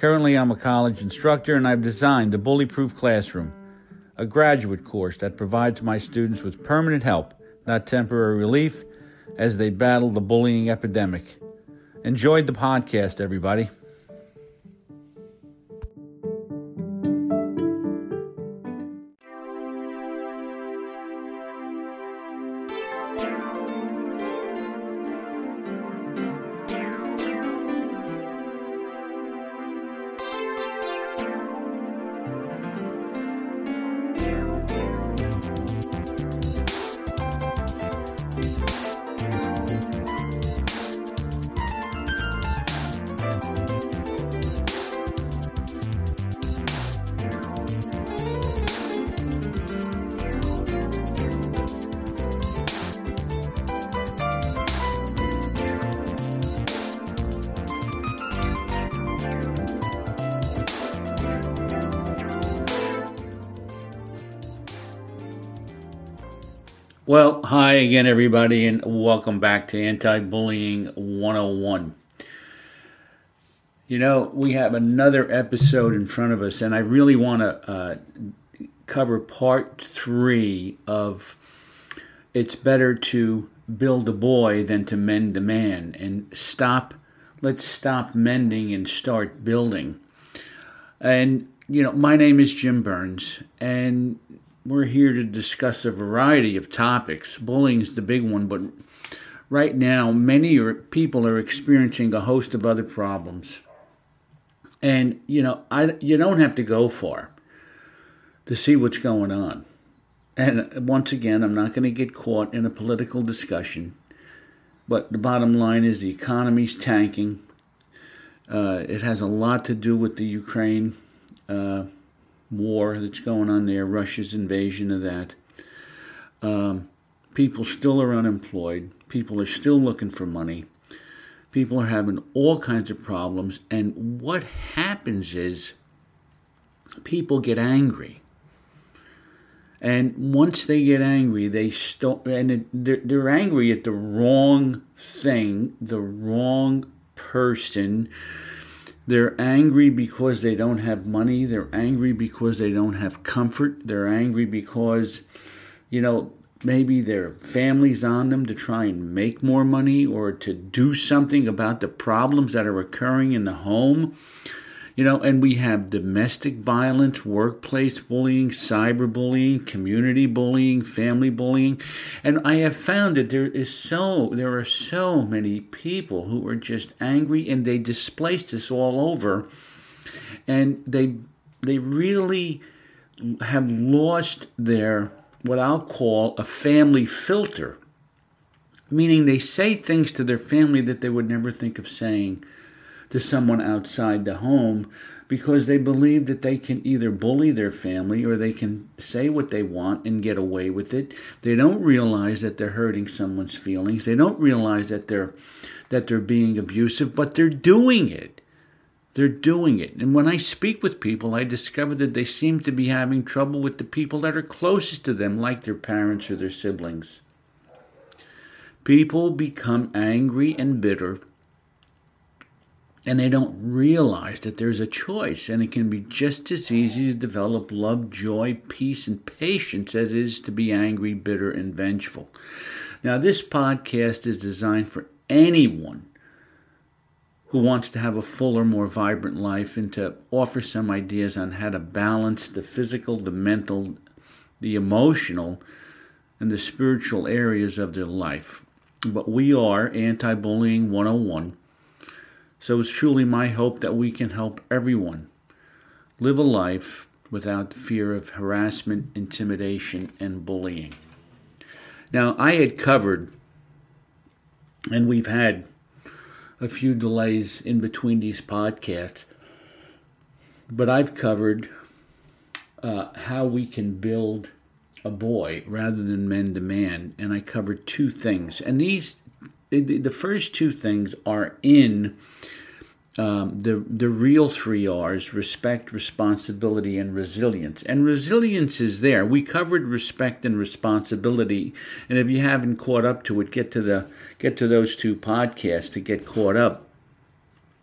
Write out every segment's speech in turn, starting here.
Currently, I'm a college instructor and I've designed the Bully Proof Classroom, a graduate course that provides my students with permanent help, not temporary relief, as they battle the bullying epidemic. Enjoyed the podcast, everybody. Well, hi again, everybody, and welcome back to Anti Bullying 101. You know, we have another episode in front of us, and I really want to uh, cover part three of It's Better to Build a Boy Than to Mend a Man, and stop, let's stop mending and start building. And, you know, my name is Jim Burns, and we're here to discuss a variety of topics. Bullying is the big one, but right now, many are, people are experiencing a host of other problems. And you know, I you don't have to go far to see what's going on. And once again, I'm not going to get caught in a political discussion, but the bottom line is the economy's tanking. Uh, it has a lot to do with the Ukraine. Uh, war that's going on there, Russia's invasion of that. Um, people still are unemployed. People are still looking for money. People are having all kinds of problems. And what happens is people get angry. And once they get angry, they stop, and they're, they're angry at the wrong thing, the wrong person, they're angry because they don't have money. They're angry because they don't have comfort. They're angry because, you know, maybe their family's on them to try and make more money or to do something about the problems that are occurring in the home. You know, and we have domestic violence, workplace bullying, cyberbullying, community bullying, family bullying. And I have found that there is so there are so many people who are just angry and they displace this all over. And they they really have lost their what I'll call a family filter. Meaning they say things to their family that they would never think of saying to someone outside the home because they believe that they can either bully their family or they can say what they want and get away with it. They don't realize that they're hurting someone's feelings. They don't realize that they're that they're being abusive, but they're doing it. They're doing it. And when I speak with people, I discover that they seem to be having trouble with the people that are closest to them, like their parents or their siblings. People become angry and bitter and they don't realize that there's a choice and it can be just as easy to develop love, joy, peace, and patience as it is to be angry, bitter, and vengeful. Now, this podcast is designed for anyone who wants to have a fuller, more vibrant life and to offer some ideas on how to balance the physical, the mental, the emotional, and the spiritual areas of their life. But we are Anti Bullying 101 so it's truly my hope that we can help everyone live a life without fear of harassment, intimidation, and bullying. Now, I had covered, and we've had a few delays in between these podcasts, but I've covered uh, how we can build a boy rather than men to man, and I covered two things. And these, the, the first two things are in um, the the real three R's: respect, responsibility, and resilience. And resilience is there. We covered respect and responsibility, and if you haven't caught up to it, get to the get to those two podcasts to get caught up.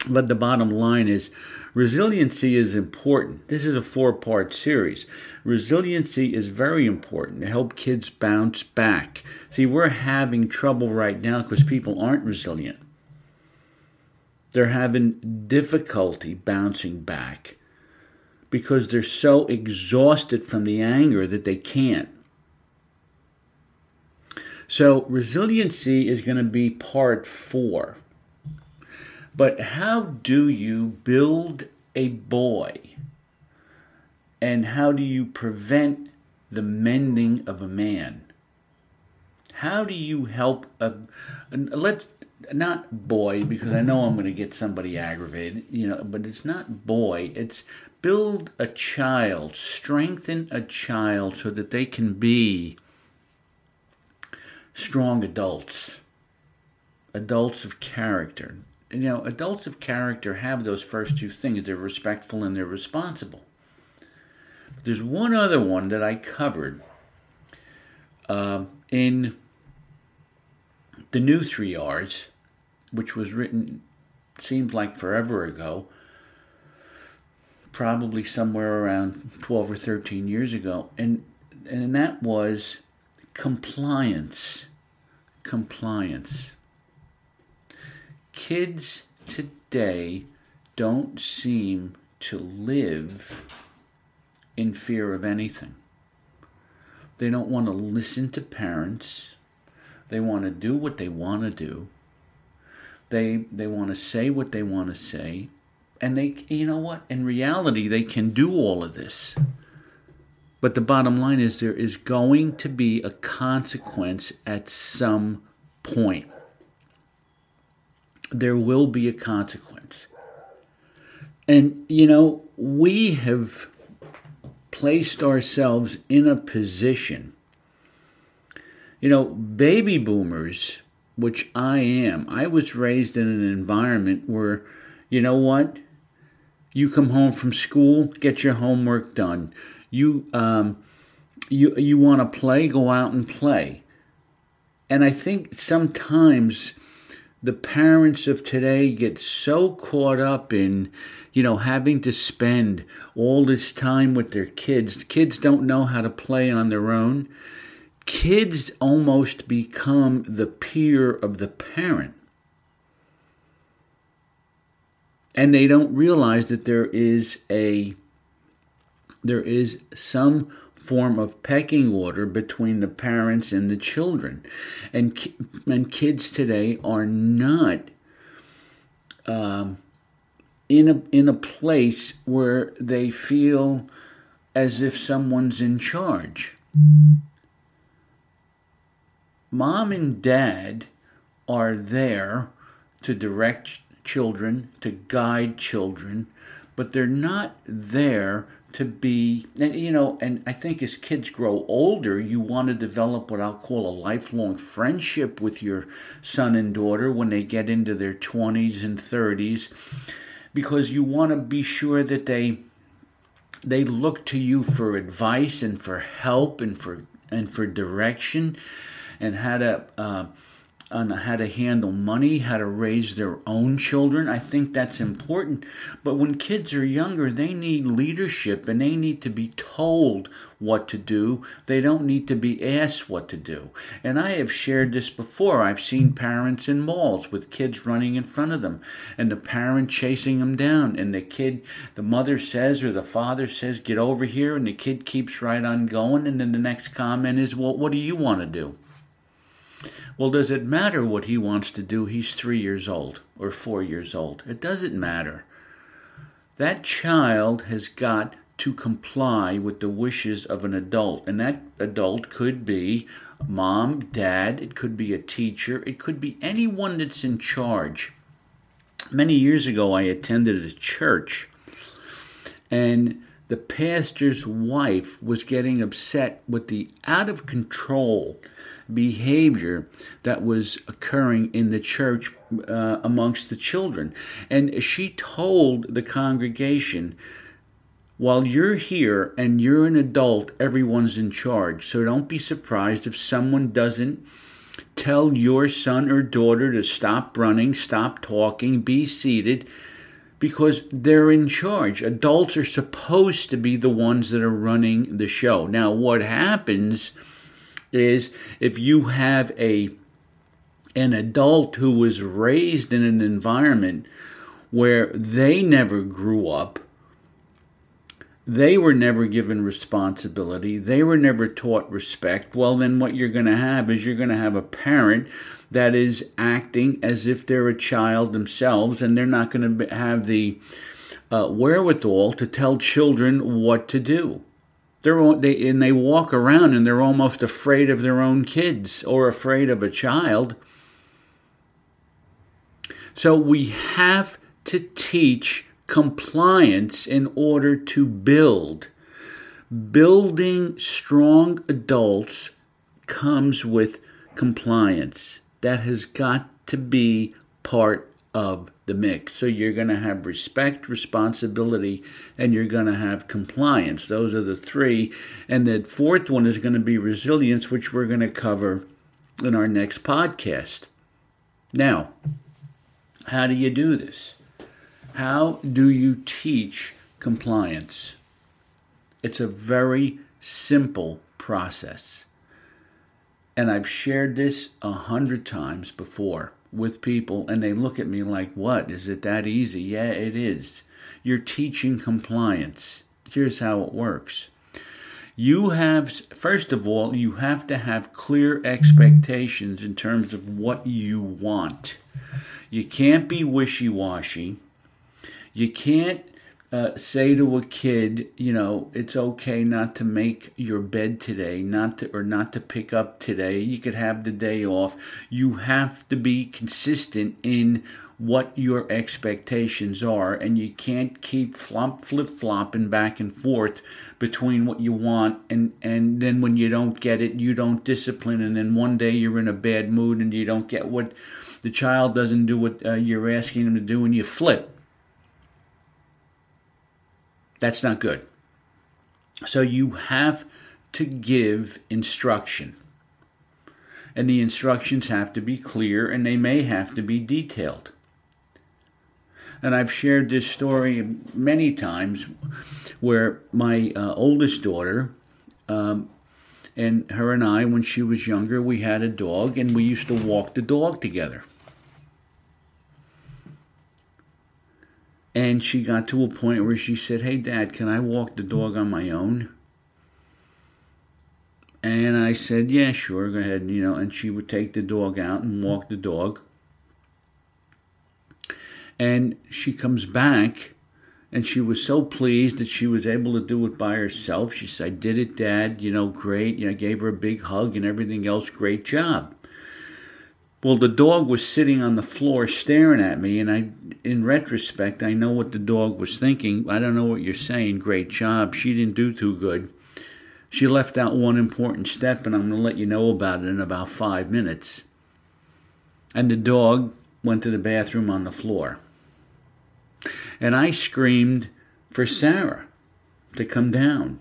But the bottom line is, resiliency is important. This is a four part series. Resiliency is very important to help kids bounce back. See, we're having trouble right now because people aren't resilient they're having difficulty bouncing back because they're so exhausted from the anger that they can't. So, resiliency is going to be part four. But how do you build a boy? And how do you prevent the mending of a man? How do you help a let's not boy because I know I'm going to get somebody aggravated, you know, but it's not boy, it's build a child, strengthen a child so that they can be strong adults, adults of character. You know, adults of character have those first two things they're respectful and they're responsible. There's one other one that I covered uh, in the new three R's, which was written, seems like forever ago, probably somewhere around 12 or 13 years ago, and, and that was compliance. Compliance. Kids today don't seem to live in fear of anything. They don't want to listen to parents. They want to do what they want to do. They they want to say what they want to say, and they you know what? In reality, they can do all of this. But the bottom line is there is going to be a consequence at some point. There will be a consequence. And you know, we have placed ourselves in a position you know, baby boomers, which I am, I was raised in an environment where, you know what? You come home from school, get your homework done. You um, you you want to play, go out and play. And I think sometimes the parents of today get so caught up in you know having to spend all this time with their kids. The kids don't know how to play on their own kids almost become the peer of the parent. And they don't realize that there is a there is some form of pecking order between the parents and the children. And, and kids today are not um, in, a, in a place where they feel as if someone's in charge mom and dad are there to direct children, to guide children, but they're not there to be, and, you know, and I think as kids grow older, you want to develop what I'll call a lifelong friendship with your son and daughter when they get into their 20s and 30s, because you want to be sure that they they look to you for advice and for help and for and for direction and how to uh, on how to handle money, how to raise their own children. I think that's important. But when kids are younger, they need leadership and they need to be told what to do. They don't need to be asked what to do. And I have shared this before. I've seen parents in malls with kids running in front of them and the parent chasing them down. And the kid, the mother says or the father says, get over here. And the kid keeps right on going. And then the next comment is, well, what do you want to do? Well, does it matter what he wants to do? He's three years old or four years old. It doesn't matter. That child has got to comply with the wishes of an adult, and that adult could be mom, dad, it could be a teacher, it could be anyone that's in charge. Many years ago, I attended a church, and the pastor's wife was getting upset with the out of control behavior that was occurring in the church uh, amongst the children. And she told the congregation, while you're here and you're an adult, everyone's in charge. So don't be surprised if someone doesn't tell your son or daughter to stop running, stop talking, be seated because they're in charge. Adults are supposed to be the ones that are running the show. Now, what happens is if you have a an adult who was raised in an environment where they never grew up, they were never given responsibility, they were never taught respect, well, then what you're going to have is you're going to have a parent that is acting as if they're a child themselves and they're not going to have the uh, wherewithal to tell children what to do. They're they and they walk around and they're almost afraid of their own kids or afraid of a child. So we have to teach compliance in order to build. Building strong adults comes with compliance that has got to be part of the mix. So you're going to have respect, responsibility, and you're going to have compliance. Those are the three. And the fourth one is going to be resilience, which we're going to cover in our next podcast. Now, how do you do this? How do you teach compliance? It's a very simple process. And I've shared this a hundred times before with people, and they look at me like, What? Is it that easy? Yeah, it is. You're teaching compliance. Here's how it works. You have, first of all, you have to have clear expectations in terms of what you want. You can't be wishy washy. You can't uh, say to a kid, you know, it's okay not to make your bed today, not to or not to pick up today. You could have the day off. You have to be consistent in what your expectations are, and you can't keep flop flip flopping back and forth between what you want and and then when you don't get it, you don't discipline, and then one day you're in a bad mood and you don't get what the child doesn't do what uh, you're asking them to do, and you flip that's not good. So you have to give instruction. And the instructions have to be clear and they may have to be detailed. And I've shared this story many times where my uh, oldest daughter, um, and her and I, when she was younger, we had a dog and we used to walk the dog together. And she got to a point where she said, Hey, Dad, can I walk the dog on my own? And I said, Yeah, sure, go ahead. You know, and she would take the dog out and walk the dog. And she comes back and she was so pleased that she was able to do it by herself. She said, I did it, Dad. You know, great. You know, I gave her a big hug and everything else. Great job. Well, the dog was sitting on the floor staring at me, and I, in retrospect, I know what the dog was thinking. I don't know what you're saying. Great job. She didn't do too good. She left out one important step, and I'm going to let you know about it in about five minutes. And the dog went to the bathroom on the floor. And I screamed for Sarah to come down.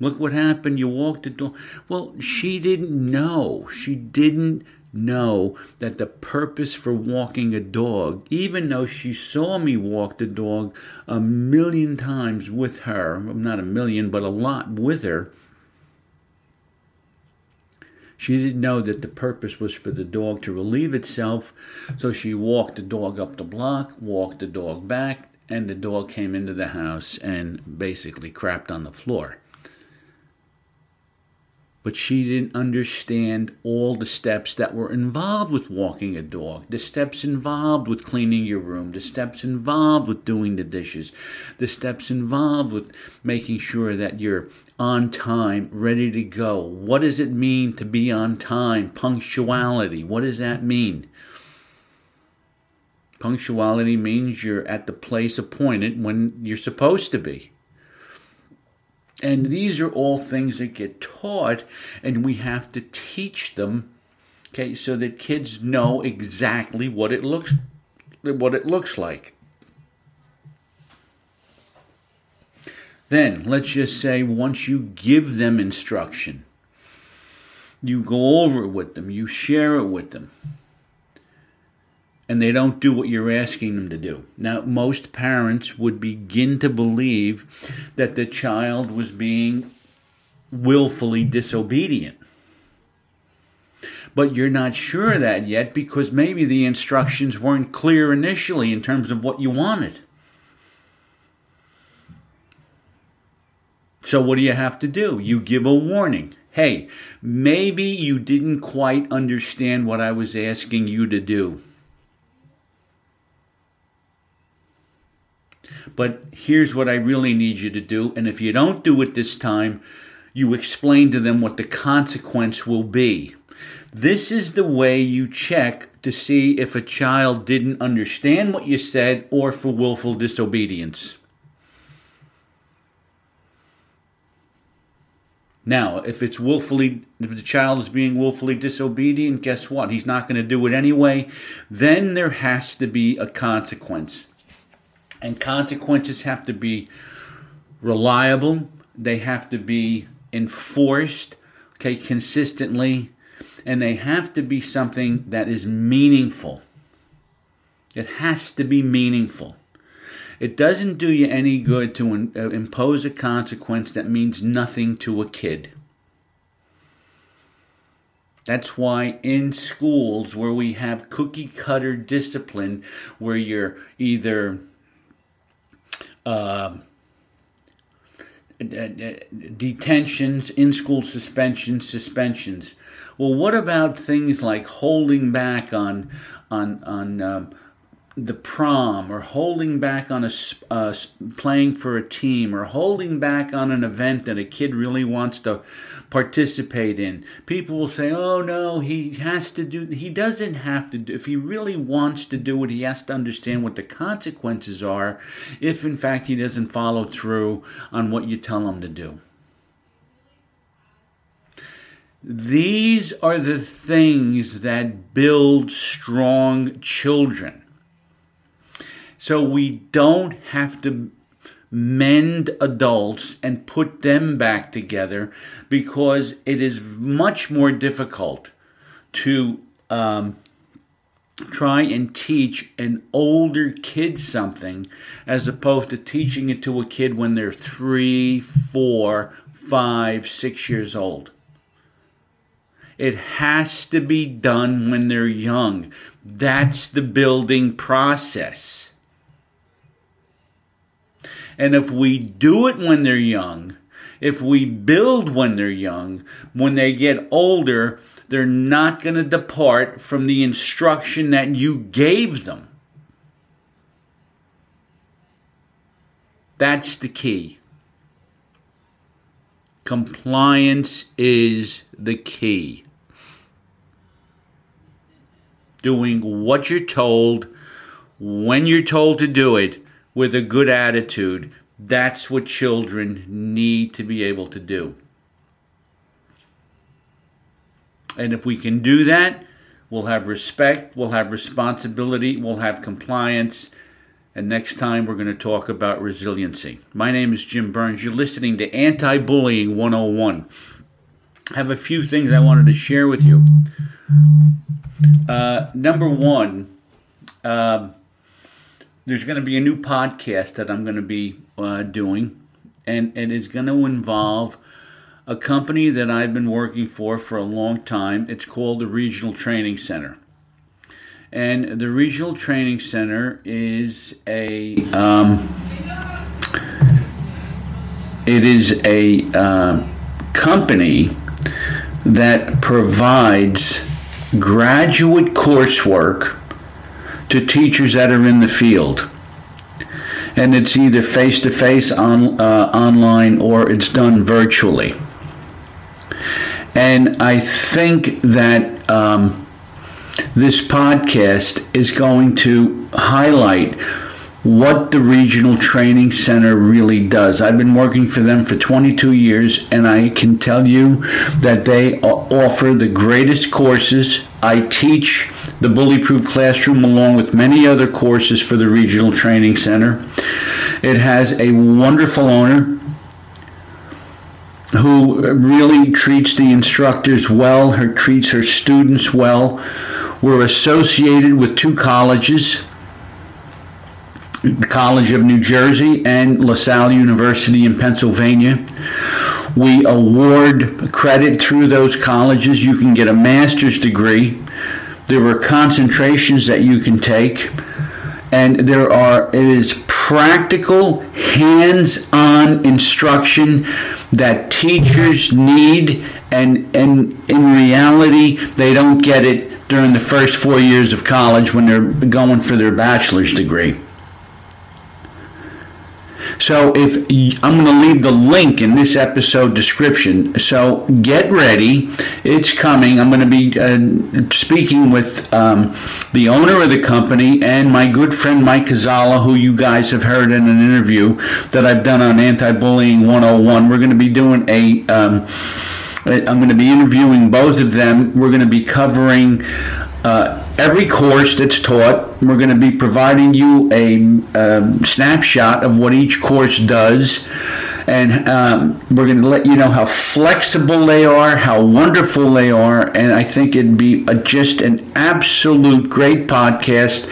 Look what happened. You walked the dog. Well, she didn't know. She didn't know that the purpose for walking a dog, even though she saw me walk the dog a million times with her, not a million, but a lot with her, she didn't know that the purpose was for the dog to relieve itself, so she walked the dog up the block, walked the dog back, and the dog came into the house and basically crapped on the floor but she didn't understand all the steps that were involved with walking a dog, the steps involved with cleaning your room, the steps involved with doing the dishes, the steps involved with making sure that you're on time, ready to go. What does it mean to be on time? Punctuality. What does that mean? Punctuality means you're at the place appointed when you're supposed to be. And these are all things that get taught, and we have to teach them, okay, so that kids know exactly what it looks what it looks like. Then, let's just say once you give them instruction, you go over it with them, you share it with them, and they don't do what you're asking them to do. Now, most parents would begin to believe that the child was being willfully disobedient. But you're not sure of that yet because maybe the instructions weren't clear initially in terms of what you wanted. So, what do you have to do? You give a warning. Hey, maybe you didn't quite understand what I was asking you to do. But here's what I really need you to do. And if you don't do it this time, you explain to them what the consequence will be. This is the way you check to see if a child didn't understand what you said or for willful disobedience. Now, if it's willfully, if the child is being willfully disobedient, guess what? He's not going to do it anyway. Then there has to be a consequence. And consequences have to be reliable, they have to be enforced, okay, consistently, and they have to be something that is meaningful. It has to be meaningful. It doesn't do you any good to in, uh, impose a consequence that means nothing to a kid. That's why in schools where we have cookie cutter discipline, where you're either uh, detentions, in school suspensions, suspensions. Well, what about things like holding back on on on um, the prom or holding back on a uh, playing for a team or holding back on an event that a kid really wants to participate in. People will say oh no he has to do he doesn't have to do if he really wants to do it he has to understand what the consequences are if in fact he doesn't follow through on what you tell him to do. These are the things that build strong children so we don't have to mend adults and put them back together because it is much more difficult to um, try and teach an older kid something as opposed to teaching it to a kid when they're three, four, five, six years old. It has to be done when they're young. That's the building process. And if we do it when they're young, if we build when they're young, when they get older, they're not going to depart from the instruction that you gave them. That's the key. Compliance is the key. Doing what you're told when you're told to do it with a good attitude, that's what children need to be able to do. And if we can do that, we'll have respect, we'll have responsibility, we'll have compliance. And next time we're going to talk about resiliency. My name is Jim Burns. You're listening to Anti Bullying 101. I have a few things I wanted to share with you. Uh, number one, uh, there's going to be a new podcast that I'm going to be uh, doing, and it is going to involve a company that I've been working for for a long time. It's called the Regional Training Center. And the Regional Training Center is a um, it is a uh, company that provides graduate coursework to teachers that are in the field. And it's either face to face, on online, or it's done virtually. And I think that um, this podcast is going to highlight what the Regional Training Center really does. I've been working for them for 22 years, and I can tell you that they offer the greatest courses. I teach the Bullyproof Classroom along with many other courses for the Regional Training Center. It has a wonderful owner who really treats the instructors well, her treats her students well. We're associated with two colleges the College of New Jersey and LaSalle University in Pennsylvania. We award credit through those colleges. You can get a master's degree. There are concentrations that you can take. And there are, it is practical, hands on instruction that teachers need. And, and in reality, they don't get it during the first four years of college when they're going for their bachelor's degree. So if I'm going to leave the link in this episode description. So get ready. It's coming. I'm going to be uh, speaking with um, the owner of the company and my good friend Mike Kazala, who you guys have heard in an interview that I've done on Anti-Bullying 101. We're going to be doing a um, I'm going to be interviewing both of them. We're going to be covering uh, every course that's taught. We're going to be providing you a um, snapshot of what each course does. And um, we're going to let you know how flexible they are, how wonderful they are. And I think it'd be a, just an absolute great podcast.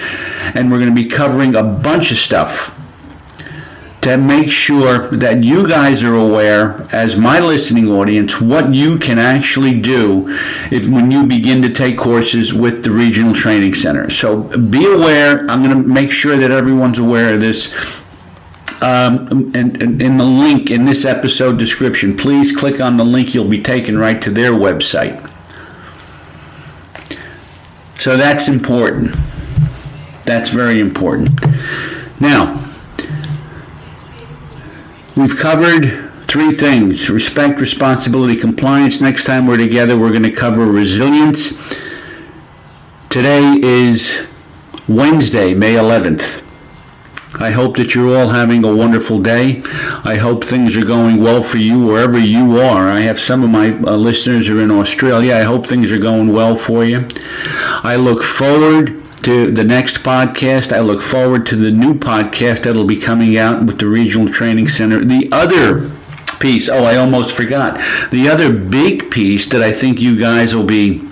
And we're going to be covering a bunch of stuff to make sure that you guys are aware, as my listening audience, what you can actually do if, when you begin to take courses with the Regional Training Center. So be aware. I'm going to make sure that everyone's aware of this. Um, and, and in the link in this episode description, please click on the link. You'll be taken right to their website. So that's important. That's very important. Now, We've covered three things respect, responsibility, compliance. Next time we're together, we're going to cover resilience. Today is Wednesday, May 11th. I hope that you're all having a wonderful day. I hope things are going well for you wherever you are. I have some of my uh, listeners are in Australia. I hope things are going well for you. I look forward to the next podcast. I look forward to the new podcast that'll be coming out with the Regional Training Center. The other piece, oh, I almost forgot. The other big piece that I think you guys will be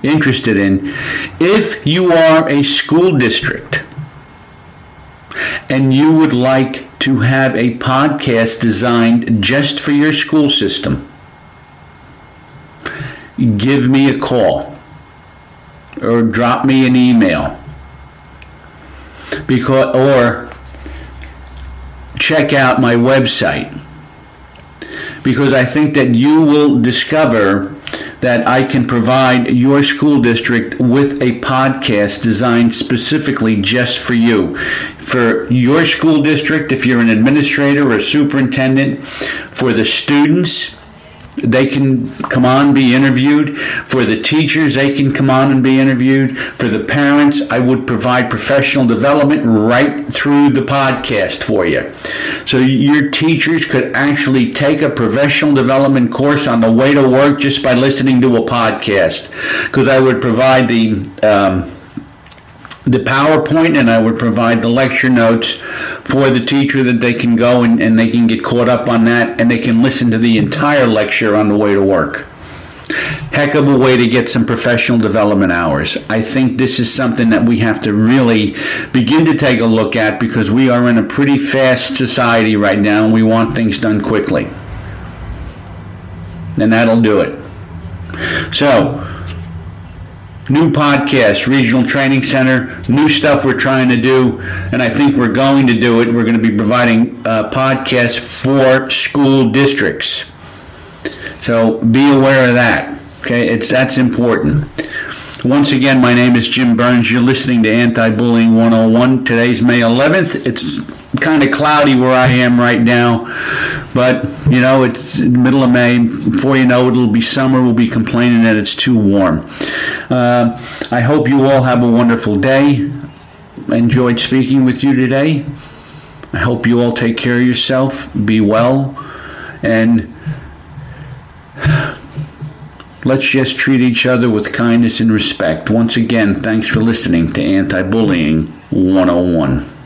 interested in if you are a school district and you would like to have a podcast designed just for your school system, give me a call or drop me an email because or check out my website because I think that you will discover that I can provide your school district with a podcast designed specifically just for you. For your school district, if you're an administrator or superintendent, for the students, they can come on and be interviewed. For the teachers, they can come on and be interviewed. For the parents, I would provide professional development right through the podcast for you. So your teachers could actually take a professional development course on the way to work just by listening to a podcast. Because I would provide the um, the PowerPoint and I would provide the lecture notes for the teacher that they can go and, and they can get caught up on that and they can listen to the entire lecture on the way to work. Heck of a way to get some professional development hours. I think this is something that we have to really begin to take a look at because we are in a pretty fast society right now and we want things done quickly. And that'll do it. So, new podcast, Regional Training Center, new stuff we're trying to do, and I think we're going to do it. We're going to be providing uh, podcasts for school districts. So be aware of that. Okay, it's that's important. Once again, my name is Jim Burns. You're listening to Anti Bullying 101. Today's May 11th. It's kind of cloudy where I am right now, but you know, it's middle of May. Before you know it, it'll be summer. We'll be complaining that it's too warm. Uh, I hope you all have a wonderful day. enjoyed speaking with you today. I hope you all take care of yourself, be well, and let's just treat each other with kindness and respect. Once again, thanks for listening to Anti Bullying 101.